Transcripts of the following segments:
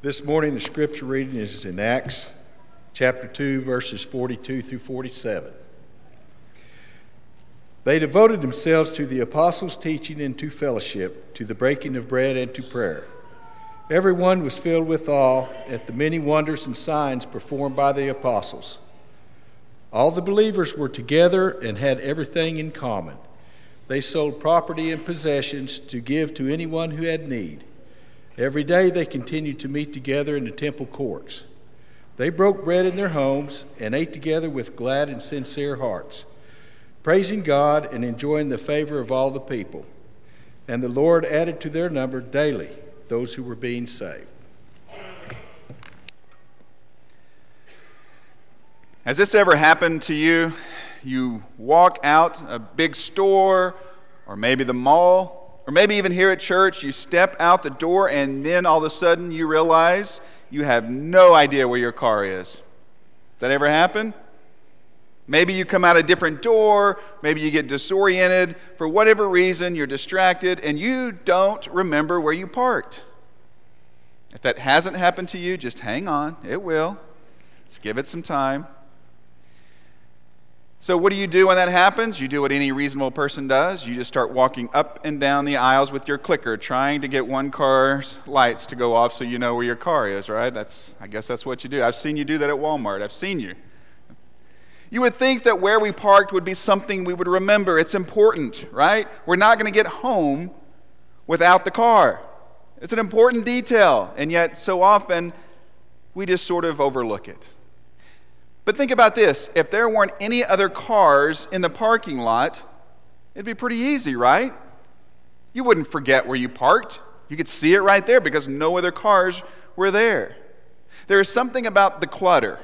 This morning, the scripture reading is in Acts chapter 2, verses 42 through 47. They devoted themselves to the apostles' teaching and to fellowship, to the breaking of bread and to prayer. Everyone was filled with awe at the many wonders and signs performed by the apostles. All the believers were together and had everything in common. They sold property and possessions to give to anyone who had need. Every day they continued to meet together in the temple courts. They broke bread in their homes and ate together with glad and sincere hearts, praising God and enjoying the favor of all the people. And the Lord added to their number daily those who were being saved. Has this ever happened to you? You walk out a big store or maybe the mall or maybe even here at church, you step out the door and then all of a sudden you realize you have no idea where your car is. Does that ever happen? Maybe you come out a different door, maybe you get disoriented. For whatever reason, you're distracted and you don't remember where you parked. If that hasn't happened to you, just hang on. It will. Just give it some time. So, what do you do when that happens? You do what any reasonable person does. You just start walking up and down the aisles with your clicker, trying to get one car's lights to go off so you know where your car is, right? That's, I guess that's what you do. I've seen you do that at Walmart. I've seen you. You would think that where we parked would be something we would remember. It's important, right? We're not going to get home without the car. It's an important detail, and yet so often we just sort of overlook it. But think about this if there weren't any other cars in the parking lot, it'd be pretty easy, right? You wouldn't forget where you parked. You could see it right there because no other cars were there. There is something about the clutter.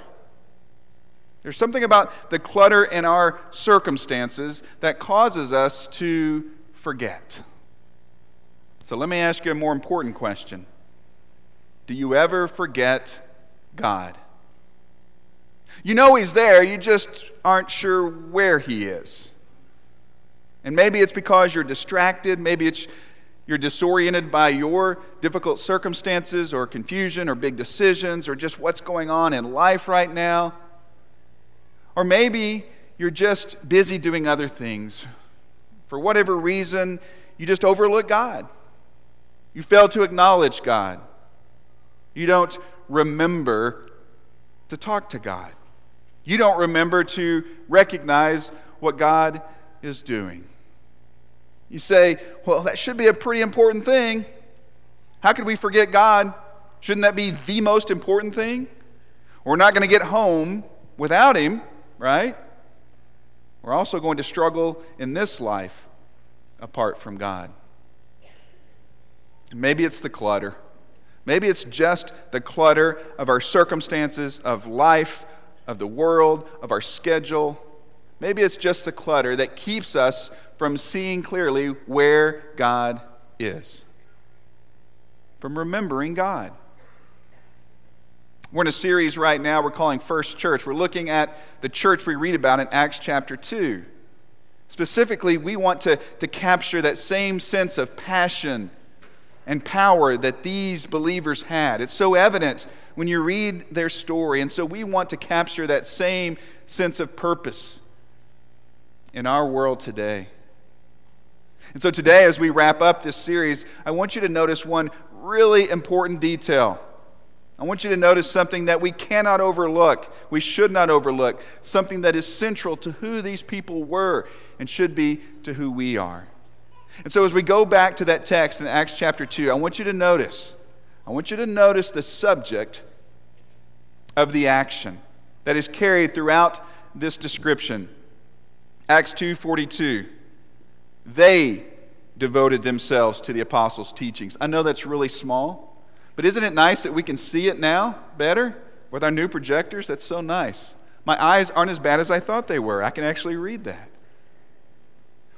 There's something about the clutter in our circumstances that causes us to forget. So let me ask you a more important question Do you ever forget God? You know He's there, you just aren't sure where He is. And maybe it's because you're distracted, maybe it's you're disoriented by your difficult circumstances or confusion or big decisions or just what's going on in life right now. Or maybe you're just busy doing other things. For whatever reason, you just overlook God. You fail to acknowledge God. You don't remember to talk to God. You don't remember to recognize what God is doing. You say, well, that should be a pretty important thing. How could we forget God? Shouldn't that be the most important thing? We're not going to get home without Him, right? We're also going to struggle in this life apart from God. Maybe it's the clutter. Maybe it's just the clutter of our circumstances, of life, of the world, of our schedule. Maybe it's just the clutter that keeps us from seeing clearly where God is, from remembering God. We're in a series right now we're calling First Church. We're looking at the church we read about in Acts chapter 2. Specifically, we want to, to capture that same sense of passion and power that these believers had. It's so evident when you read their story. And so we want to capture that same sense of purpose in our world today. And so today, as we wrap up this series, I want you to notice one really important detail. I want you to notice something that we cannot overlook, we should not overlook, something that is central to who these people were and should be to who we are. And so, as we go back to that text in Acts chapter 2, I want you to notice, I want you to notice the subject of the action that is carried throughout this description. Acts 2:42. They devoted themselves to the apostles' teachings. I know that's really small, but isn't it nice that we can see it now better with our new projectors? That's so nice. My eyes aren't as bad as I thought they were. I can actually read that.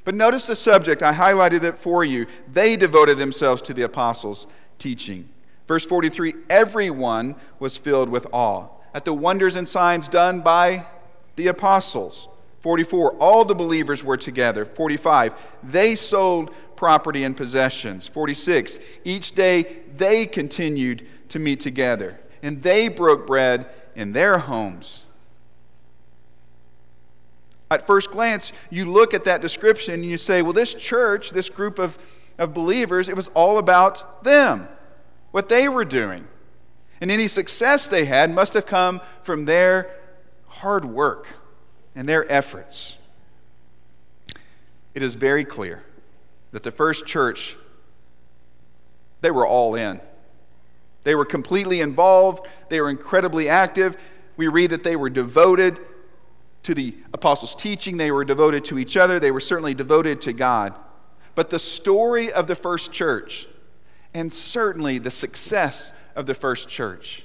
But notice the subject, I highlighted it for you. They devoted themselves to the apostles' teaching. Verse 43 everyone was filled with awe at the wonders and signs done by the apostles. 44 all the believers were together. 45 they sold property and possessions. 46 each day they continued to meet together. And they broke bread in their homes. At first glance, you look at that description and you say, well, this church, this group of, of believers, it was all about them, what they were doing. And any success they had must have come from their hard work and their efforts. It is very clear that the first church, they were all in. They were completely involved, they were incredibly active. We read that they were devoted to the apostles' teaching, they were devoted to each other, they were certainly devoted to God. But the story of the first church, and certainly the success of the first church,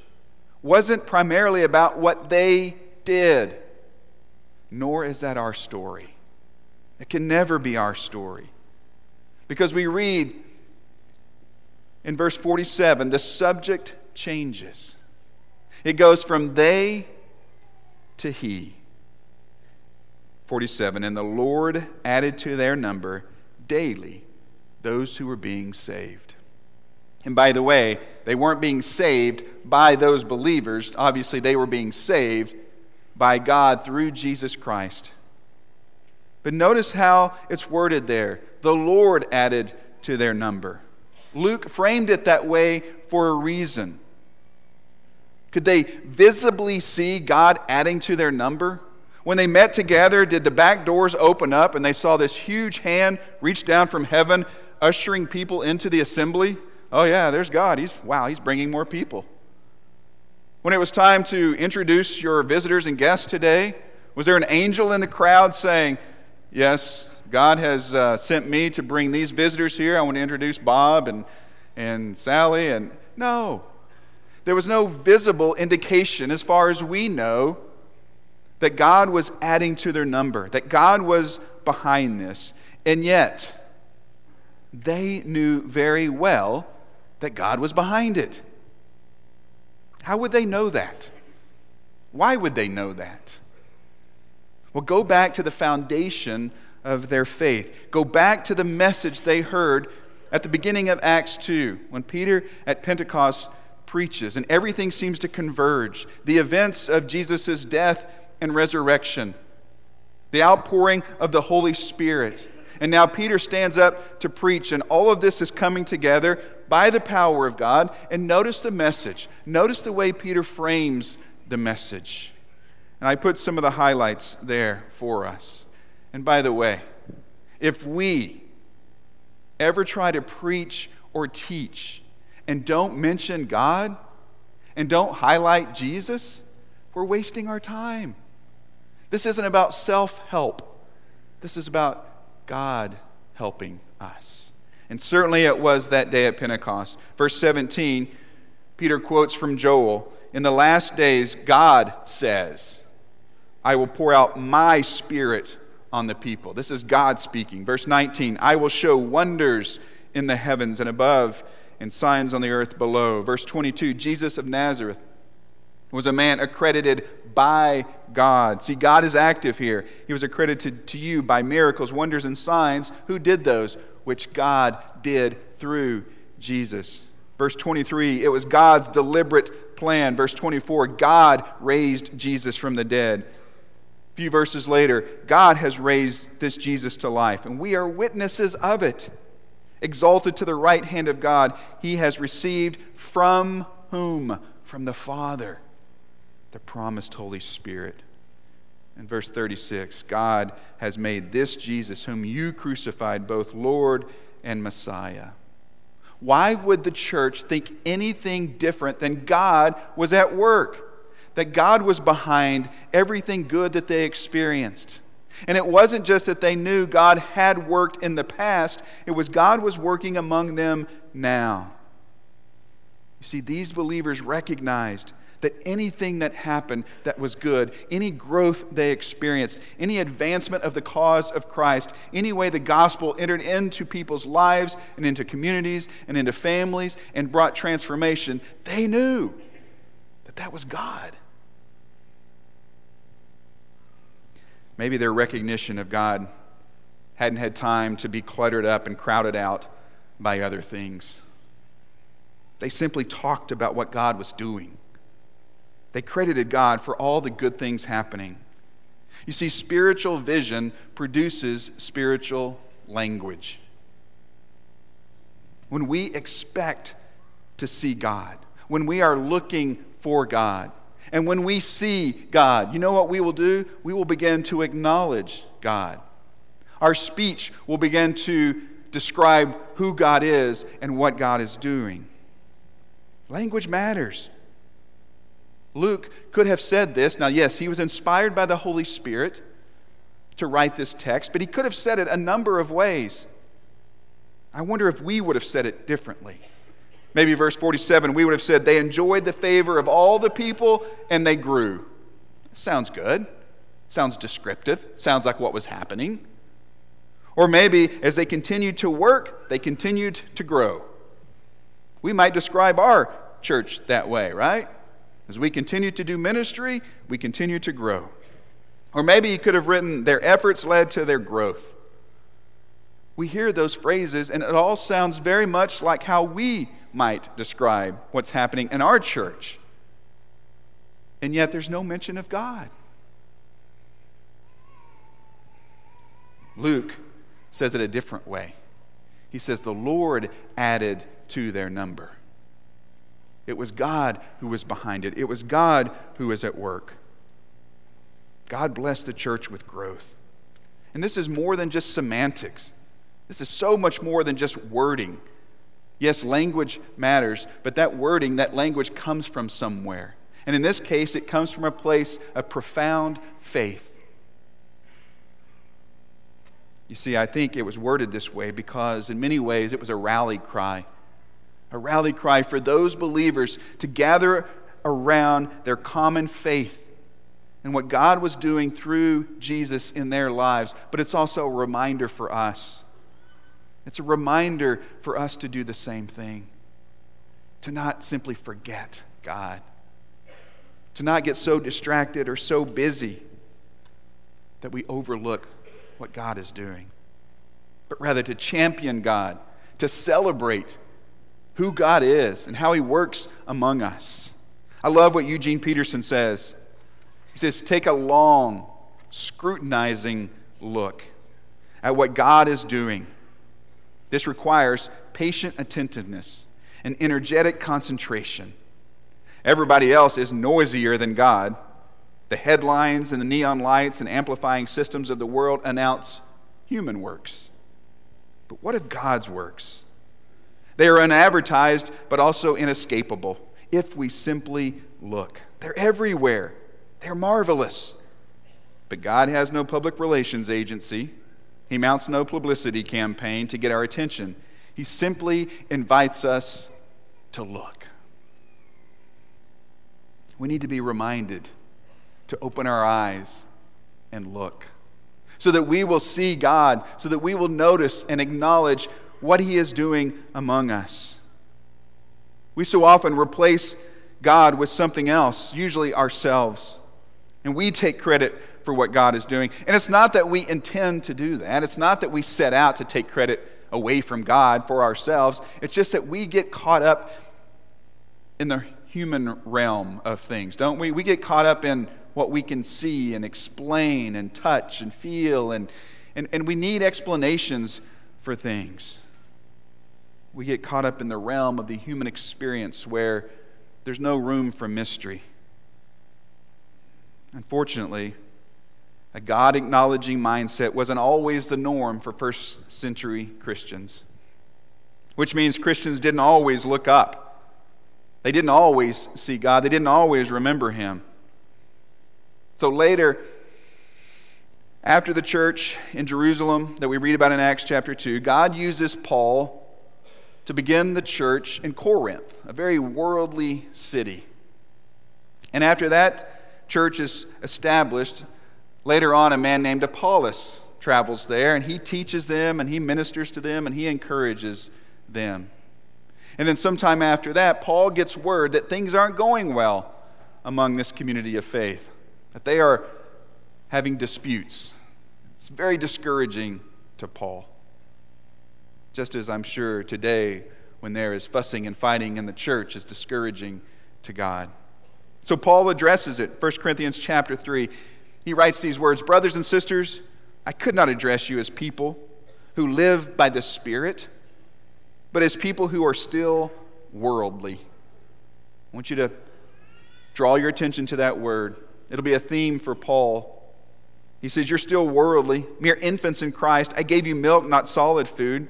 wasn't primarily about what they did, nor is that our story. It can never be our story. Because we read in verse 47, the subject changes. It goes from they to he. 47 And the Lord added to their number daily those who were being saved. And by the way, they weren't being saved by those believers. Obviously, they were being saved by God through Jesus Christ. But notice how it's worded there the Lord added to their number. Luke framed it that way for a reason. Could they visibly see God adding to their number? When they met together, did the back doors open up and they saw this huge hand reach down from heaven, ushering people into the assembly? Oh, yeah, there's God. He's, wow, he's bringing more people. When it was time to introduce your visitors and guests today, was there an angel in the crowd saying, Yes, God has uh, sent me to bring these visitors here. I want to introduce Bob and, and Sally. And no, there was no visible indication, as far as we know, that God was adding to their number, that God was behind this. And yet, they knew very well that God was behind it. How would they know that? Why would they know that? Well, go back to the foundation of their faith. Go back to the message they heard at the beginning of Acts 2 when Peter at Pentecost preaches and everything seems to converge. The events of Jesus' death and resurrection, the outpouring of the Holy Spirit. And now Peter stands up to preach, and all of this is coming together by the power of God. And notice the message. Notice the way Peter frames the message. And I put some of the highlights there for us. And by the way, if we ever try to preach or teach and don't mention God and don't highlight Jesus, we're wasting our time. This isn't about self help, this is about God helping us. And certainly it was that day at Pentecost. Verse 17, Peter quotes from Joel In the last days, God says, I will pour out my spirit on the people. This is God speaking. Verse 19, I will show wonders in the heavens and above and signs on the earth below. Verse 22, Jesus of Nazareth was a man accredited by God. See, God is active here. He was accredited to you by miracles, wonders, and signs. Who did those? Which God did through Jesus. Verse 23, it was God's deliberate plan. Verse 24, God raised Jesus from the dead. A few verses later, God has raised this Jesus to life, and we are witnesses of it. Exalted to the right hand of God, he has received from whom? From the Father the promised Holy Spirit. In verse 36, God has made this Jesus, whom you crucified, both Lord and Messiah. Why would the church think anything different than God was at work? That God was behind everything good that they experienced. And it wasn't just that they knew God had worked in the past, it was God was working among them now. You see, these believers recognized that anything that happened that was good, any growth they experienced, any advancement of the cause of Christ, any way the gospel entered into people's lives and into communities and into families and brought transformation, they knew that that was God. Maybe their recognition of God hadn't had time to be cluttered up and crowded out by other things. They simply talked about what God was doing. They credited God for all the good things happening. You see, spiritual vision produces spiritual language. When we expect to see God, when we are looking for God, and when we see God, you know what we will do? We will begin to acknowledge God. Our speech will begin to describe who God is and what God is doing. Language matters. Luke could have said this. Now, yes, he was inspired by the Holy Spirit to write this text, but he could have said it a number of ways. I wonder if we would have said it differently. Maybe verse 47, we would have said, They enjoyed the favor of all the people and they grew. Sounds good. Sounds descriptive. Sounds like what was happening. Or maybe as they continued to work, they continued to grow. We might describe our church that way, right? As we continue to do ministry, we continue to grow. Or maybe he could have written, Their efforts led to their growth. We hear those phrases, and it all sounds very much like how we might describe what's happening in our church. And yet there's no mention of God. Luke says it a different way. He says, The Lord added to their number. It was God who was behind it, it was God who was at work. God blessed the church with growth. And this is more than just semantics. This is so much more than just wording. Yes, language matters, but that wording, that language comes from somewhere. And in this case, it comes from a place of profound faith. You see, I think it was worded this way because, in many ways, it was a rally cry. A rally cry for those believers to gather around their common faith and what God was doing through Jesus in their lives. But it's also a reminder for us it's a reminder for us to do the same thing, to not simply forget God, to not get so distracted or so busy that we overlook what God is doing, but rather to champion God, to celebrate who God is and how He works among us. I love what Eugene Peterson says. He says, Take a long, scrutinizing look at what God is doing this requires patient attentiveness and energetic concentration. Everybody else is noisier than God. The headlines and the neon lights and amplifying systems of the world announce human works. But what of God's works? They are unadvertised, but also inescapable if we simply look. They're everywhere, they're marvelous. But God has no public relations agency. He mounts no publicity campaign to get our attention. He simply invites us to look. We need to be reminded to open our eyes and look so that we will see God, so that we will notice and acknowledge what He is doing among us. We so often replace God with something else, usually ourselves, and we take credit for what God is doing. And it's not that we intend to do that, it's not that we set out to take credit away from God for ourselves. It's just that we get caught up in the human realm of things, don't we? We get caught up in what we can see and explain and touch and feel, and, and, and we need explanations for things. We get caught up in the realm of the human experience where there's no room for mystery. Unfortunately, a God acknowledging mindset wasn't always the norm for first century Christians, which means Christians didn't always look up. They didn't always see God, they didn't always remember Him. So later, after the church in Jerusalem that we read about in Acts chapter 2, God uses Paul to begin the church in Corinth, a very worldly city. And after that church is established, Later on, a man named Apollos travels there, and he teaches them, and he ministers to them, and he encourages them. And then, sometime after that, Paul gets word that things aren't going well among this community of faith, that they are having disputes. It's very discouraging to Paul. Just as I'm sure today when there is fussing and fighting in the church is discouraging to God. So Paul addresses it. 1 Corinthians chapter 3. He writes these words Brothers and sisters, I could not address you as people who live by the Spirit, but as people who are still worldly. I want you to draw your attention to that word. It'll be a theme for Paul. He says, You're still worldly, mere infants in Christ. I gave you milk, not solid food,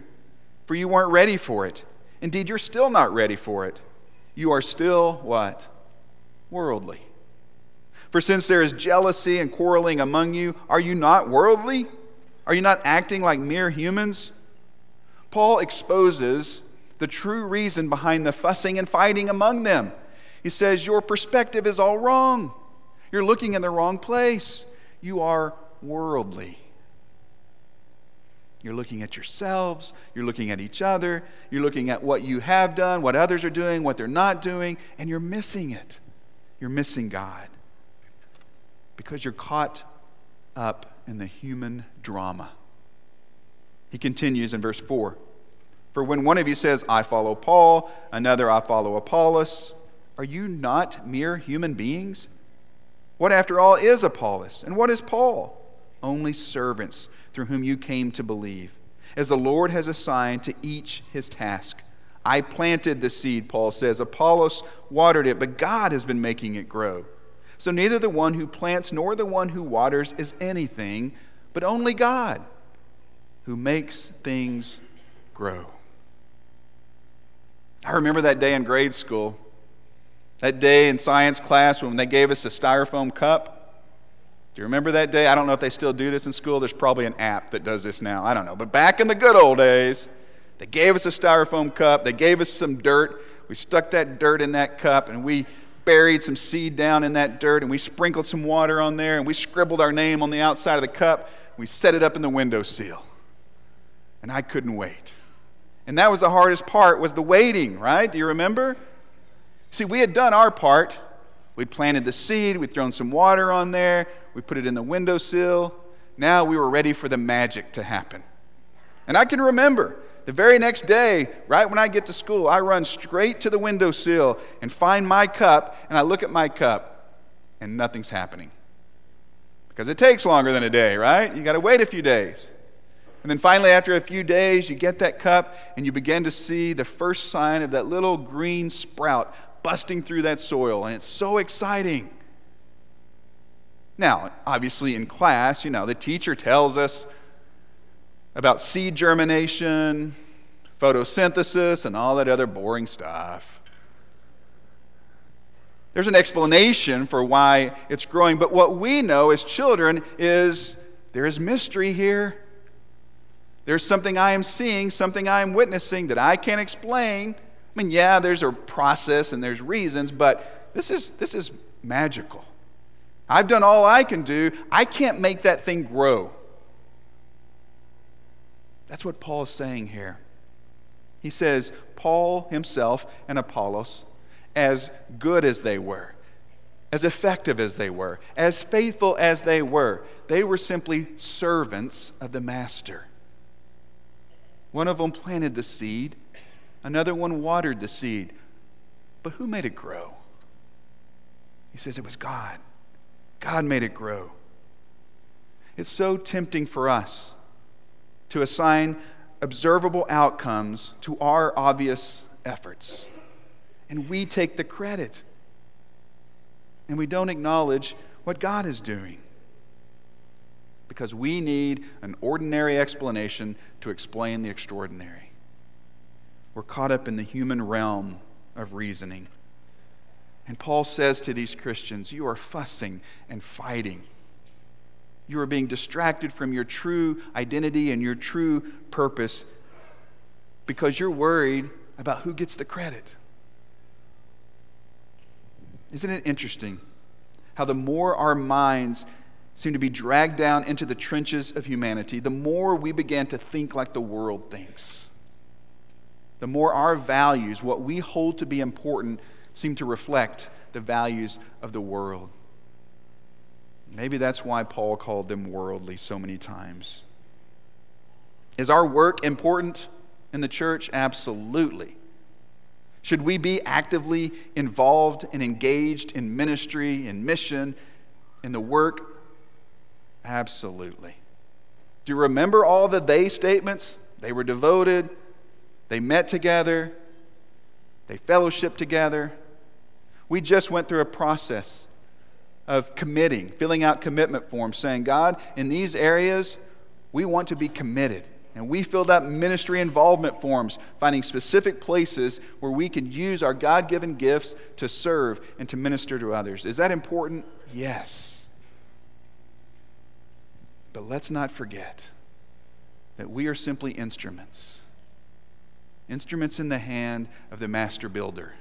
for you weren't ready for it. Indeed, you're still not ready for it. You are still what? Worldly. For since there is jealousy and quarreling among you, are you not worldly? Are you not acting like mere humans? Paul exposes the true reason behind the fussing and fighting among them. He says, Your perspective is all wrong. You're looking in the wrong place. You are worldly. You're looking at yourselves, you're looking at each other, you're looking at what you have done, what others are doing, what they're not doing, and you're missing it. You're missing God because you're caught up in the human drama. He continues in verse 4 For when one of you says, I follow Paul, another, I follow Apollos, are you not mere human beings? What, after all, is Apollos? And what is Paul? Only servants through whom you came to believe, as the Lord has assigned to each his task. I planted the seed, Paul says. Apollos watered it, but God has been making it grow. So neither the one who plants nor the one who waters is anything, but only God who makes things grow. I remember that day in grade school, that day in science class when they gave us a styrofoam cup. Do you remember that day? I don't know if they still do this in school. There's probably an app that does this now. I don't know. But back in the good old days, they gave us a styrofoam cup, they gave us some dirt. We stuck that dirt in that cup and we buried some seed down in that dirt and we sprinkled some water on there and we scribbled our name on the outside of the cup. We set it up in the windowsill. And I couldn't wait. And that was the hardest part was the waiting, right? Do you remember? See, we had done our part. We'd planted the seed, we'd thrown some water on there, we put it in the windowsill. Now we were ready for the magic to happen. And I can remember the very next day, right when I get to school, I run straight to the windowsill and find my cup, and I look at my cup, and nothing's happening. Because it takes longer than a day, right? You got to wait a few days. And then finally, after a few days, you get that cup and you begin to see the first sign of that little green sprout busting through that soil, and it's so exciting. Now, obviously, in class, you know, the teacher tells us about seed germination, photosynthesis, and all that other boring stuff. There's an explanation for why it's growing, but what we know as children is there is mystery here. There's something I am seeing, something I am witnessing that I can't explain. I mean, yeah, there's a process and there's reasons, but this is, this is magical. I've done all I can do. I can't make that thing grow. That's what Paul is saying here. He says, Paul himself and Apollos, as good as they were, as effective as they were, as faithful as they were, they were simply servants of the master. One of them planted the seed, another one watered the seed. But who made it grow? He says it was God. God made it grow. It's so tempting for us to assign observable outcomes to our obvious efforts. And we take the credit. And we don't acknowledge what God is doing. Because we need an ordinary explanation to explain the extraordinary. We're caught up in the human realm of reasoning. And Paul says to these Christians, You are fussing and fighting. You are being distracted from your true identity and your true purpose because you're worried about who gets the credit. Isn't it interesting how the more our minds seem to be dragged down into the trenches of humanity, the more we begin to think like the world thinks? The more our values, what we hold to be important, seem to reflect the values of the world. Maybe that's why Paul called them worldly so many times. Is our work important in the church? Absolutely. Should we be actively involved and engaged in ministry, in mission, in the work? Absolutely. Do you remember all the they statements? They were devoted, they met together, they fellowshiped together. We just went through a process of committing, filling out commitment forms, saying, God, in these areas, we want to be committed. And we filled out ministry involvement forms, finding specific places where we can use our God given gifts to serve and to minister to others. Is that important? Yes. But let's not forget that we are simply instruments. Instruments in the hand of the master builder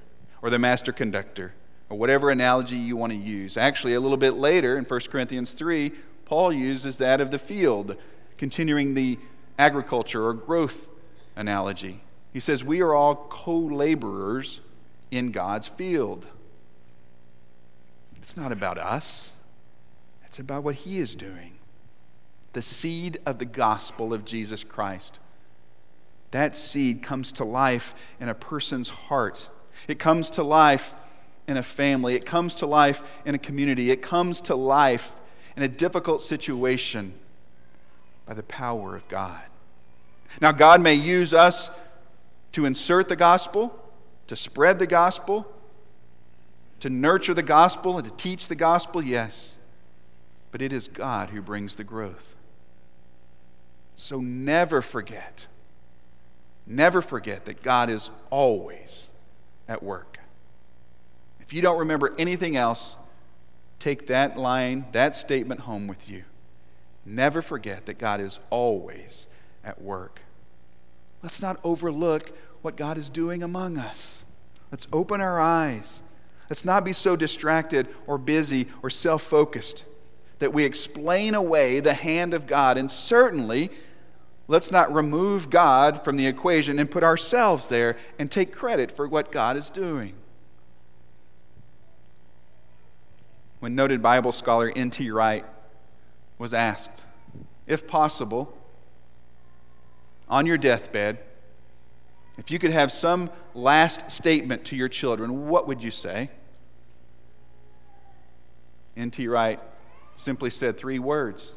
or the master conductor or whatever analogy you want to use. Actually, a little bit later in 1 Corinthians 3, Paul uses that of the field, continuing the agriculture or growth analogy. He says, We are all co laborers in God's field. It's not about us, it's about what He is doing. The seed of the gospel of Jesus Christ. That seed comes to life in a person's heart. It comes to life in a family. It comes to life in a community. It comes to life in a difficult situation by the power of God. Now, God may use us to insert the gospel, to spread the gospel, to nurture the gospel, and to teach the gospel, yes. But it is God who brings the growth. So never forget, never forget that God is always at work. If you don't remember anything else, take that line, that statement home with you. Never forget that God is always at work. Let's not overlook what God is doing among us. Let's open our eyes. Let's not be so distracted or busy or self focused that we explain away the hand of God. And certainly, let's not remove God from the equation and put ourselves there and take credit for what God is doing. When noted Bible scholar N.T. Wright was asked, if possible, on your deathbed, if you could have some last statement to your children, what would you say? N.T. Wright simply said three words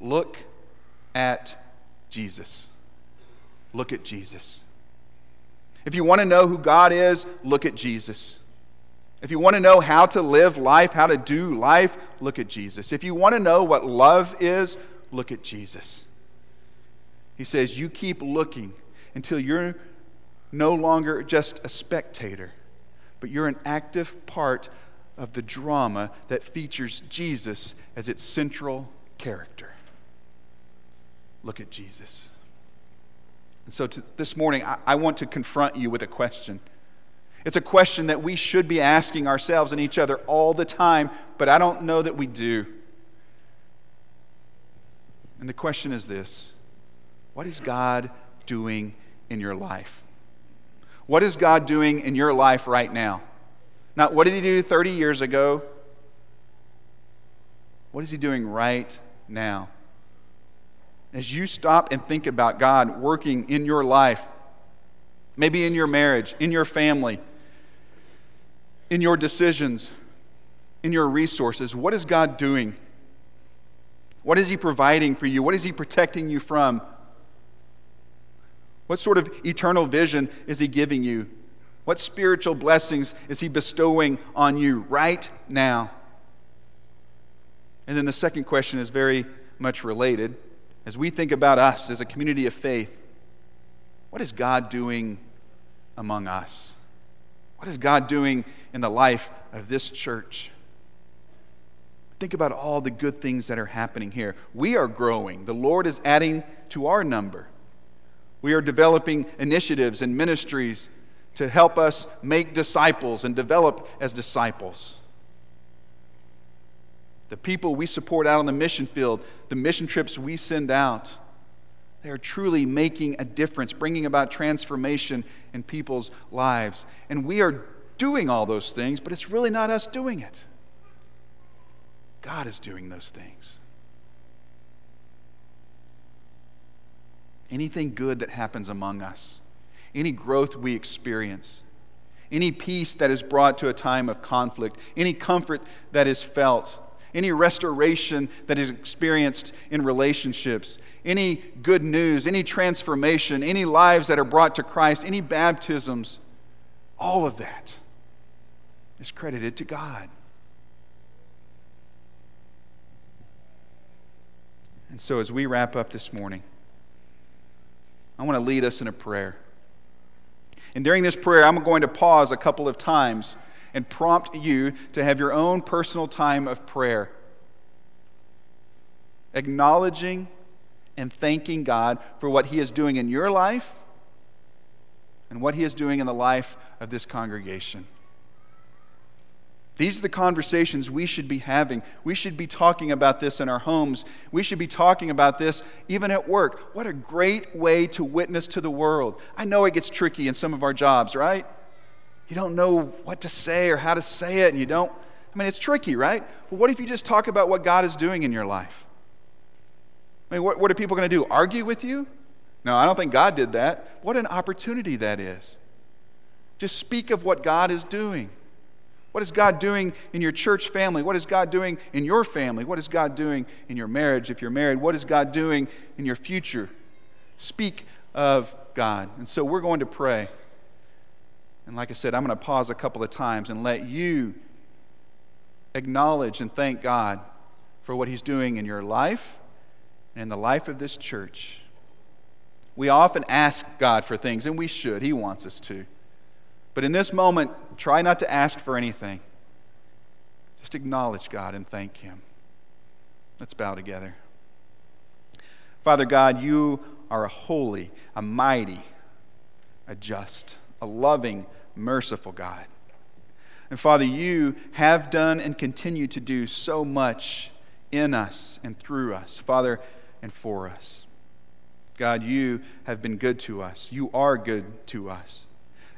Look at Jesus. Look at Jesus. If you want to know who God is, look at Jesus. If you want to know how to live life, how to do life, look at Jesus. If you want to know what love is, look at Jesus. He says, You keep looking until you're no longer just a spectator, but you're an active part of the drama that features Jesus as its central character. Look at Jesus. And so to, this morning, I, I want to confront you with a question. It's a question that we should be asking ourselves and each other all the time, but I don't know that we do. And the question is this what is God doing in your life? What is God doing in your life right now? Not what did He do 30 years ago? What is He doing right now? As you stop and think about God working in your life, maybe in your marriage, in your family, in your decisions, in your resources, what is God doing? What is He providing for you? What is He protecting you from? What sort of eternal vision is He giving you? What spiritual blessings is He bestowing on you right now? And then the second question is very much related. As we think about us as a community of faith, what is God doing among us? What is God doing in the life of this church? Think about all the good things that are happening here. We are growing, the Lord is adding to our number. We are developing initiatives and ministries to help us make disciples and develop as disciples. The people we support out on the mission field, the mission trips we send out, they are truly making a difference, bringing about transformation in people's lives. And we are doing all those things, but it's really not us doing it. God is doing those things. anything good that happens among us, any growth we experience, any peace that is brought to a time of conflict, any comfort that is felt, any restoration that is experienced in relationships, any good news, any transformation, any lives that are brought to Christ, any baptisms, all of that is credited to God. And so, as we wrap up this morning, I want to lead us in a prayer. And during this prayer, I'm going to pause a couple of times and prompt you to have your own personal time of prayer, acknowledging and thanking God for what He is doing in your life and what He is doing in the life of this congregation. These are the conversations we should be having. We should be talking about this in our homes. We should be talking about this even at work. What a great way to witness to the world. I know it gets tricky in some of our jobs, right? You don't know what to say or how to say it, and you don't. I mean, it's tricky, right? Well, what if you just talk about what God is doing in your life? I mean, what, what are people going to do? Argue with you? No, I don't think God did that. What an opportunity that is. Just speak of what God is doing. What is God doing in your church family? What is God doing in your family? What is God doing in your marriage if you're married? What is God doing in your future? Speak of God. And so we're going to pray. And like I said, I'm going to pause a couple of times and let you acknowledge and thank God for what He's doing in your life and in the life of this church. We often ask God for things, and we should. He wants us to. But in this moment, try not to ask for anything. Just acknowledge God and thank Him. Let's bow together. Father God, you are a holy, a mighty, a just, a loving, merciful God. And Father, you have done and continue to do so much in us and through us, Father, and for us. God, you have been good to us. You are good to us.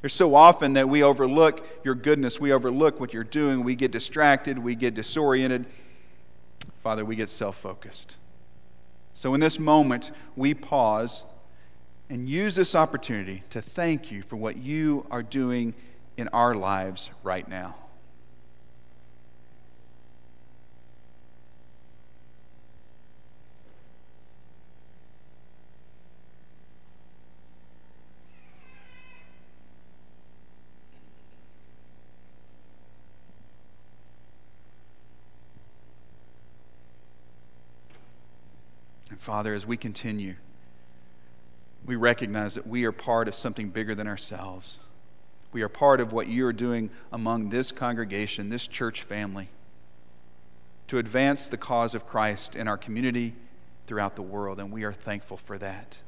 There's so often that we overlook your goodness, we overlook what you're doing, we get distracted, we get disoriented. Father, we get self focused. So in this moment, we pause and use this opportunity to thank you for what you are doing in our lives right now. And Father, as we continue, we recognize that we are part of something bigger than ourselves. We are part of what you are doing among this congregation, this church family, to advance the cause of Christ in our community throughout the world, and we are thankful for that.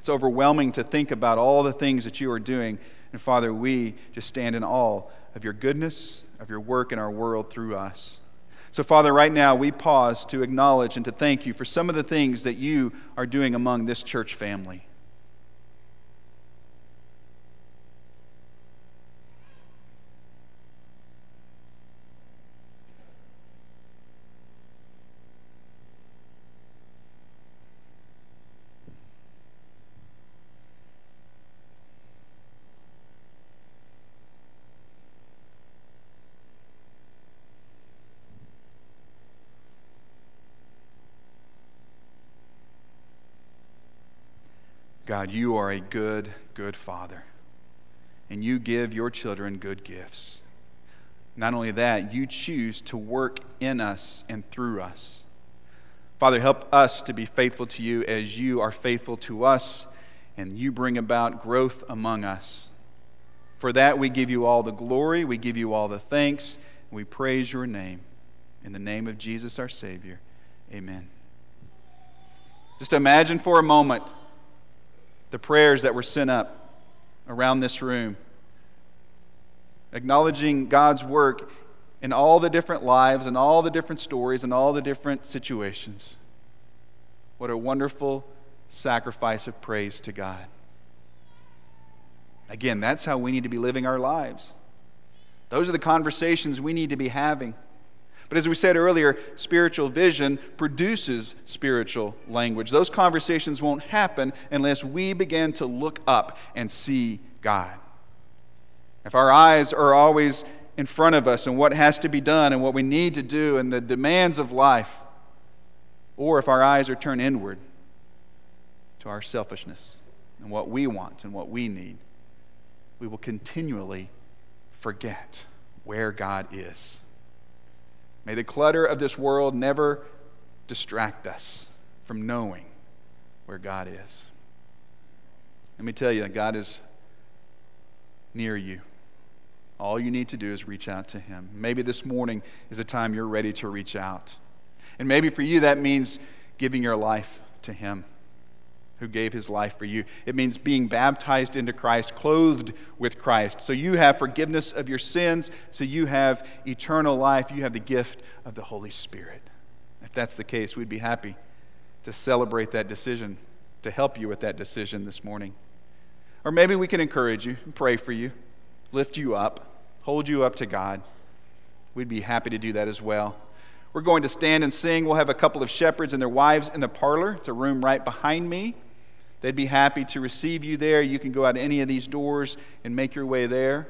It's overwhelming to think about all the things that you are doing, and Father, we just stand in awe of your goodness, of your work in our world through us. So, Father, right now we pause to acknowledge and to thank you for some of the things that you are doing among this church family. God, you are a good, good Father. And you give your children good gifts. Not only that, you choose to work in us and through us. Father, help us to be faithful to you as you are faithful to us, and you bring about growth among us. For that, we give you all the glory, we give you all the thanks, we praise your name. In the name of Jesus, our Savior, amen. Just imagine for a moment the prayers that were sent up around this room, acknowledging God's work in all the different lives and all the different stories and all the different situations. What a wonderful sacrifice of praise to God. Again, that's how we need to be living our lives. Those are the conversations we need to be having. But as we said earlier, spiritual vision produces spiritual language. Those conversations won't happen unless we begin to look up and see God. if our eyes are always in front of us and what has to be done and what we need to do and the demands of life, or if our eyes are turned inward to our selfishness and what we want and what we need, we will continually forget where God is. May the clutter of this world never distract us from knowing where God is. Let me tell you that God is near you. All you need to do is reach out to Him. Maybe this morning is a time you're ready to reach out. And maybe for you, that means giving your life to Him who gave His life for you. It means being baptized into Christ, clothed with Christ. So you have forgiveness of your sins, so you have eternal life, you have the gift of the Holy Spirit. If that's the case, we'd be happy to celebrate that decision, to help you with that decision this morning. Or maybe we can encourage you pray for you, lift you up, hold you up to God. We'd be happy to do that as well. We're going to stand and sing. We'll have a couple of shepherds and their wives in the parlor. It's a room right behind me. They'd be happy to receive you there. You can go out any of these doors and make your way there.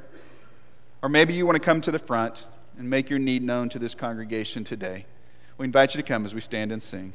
Or maybe you want to come to the front and make your need known to this congregation today. We invite you to come as we stand and sing.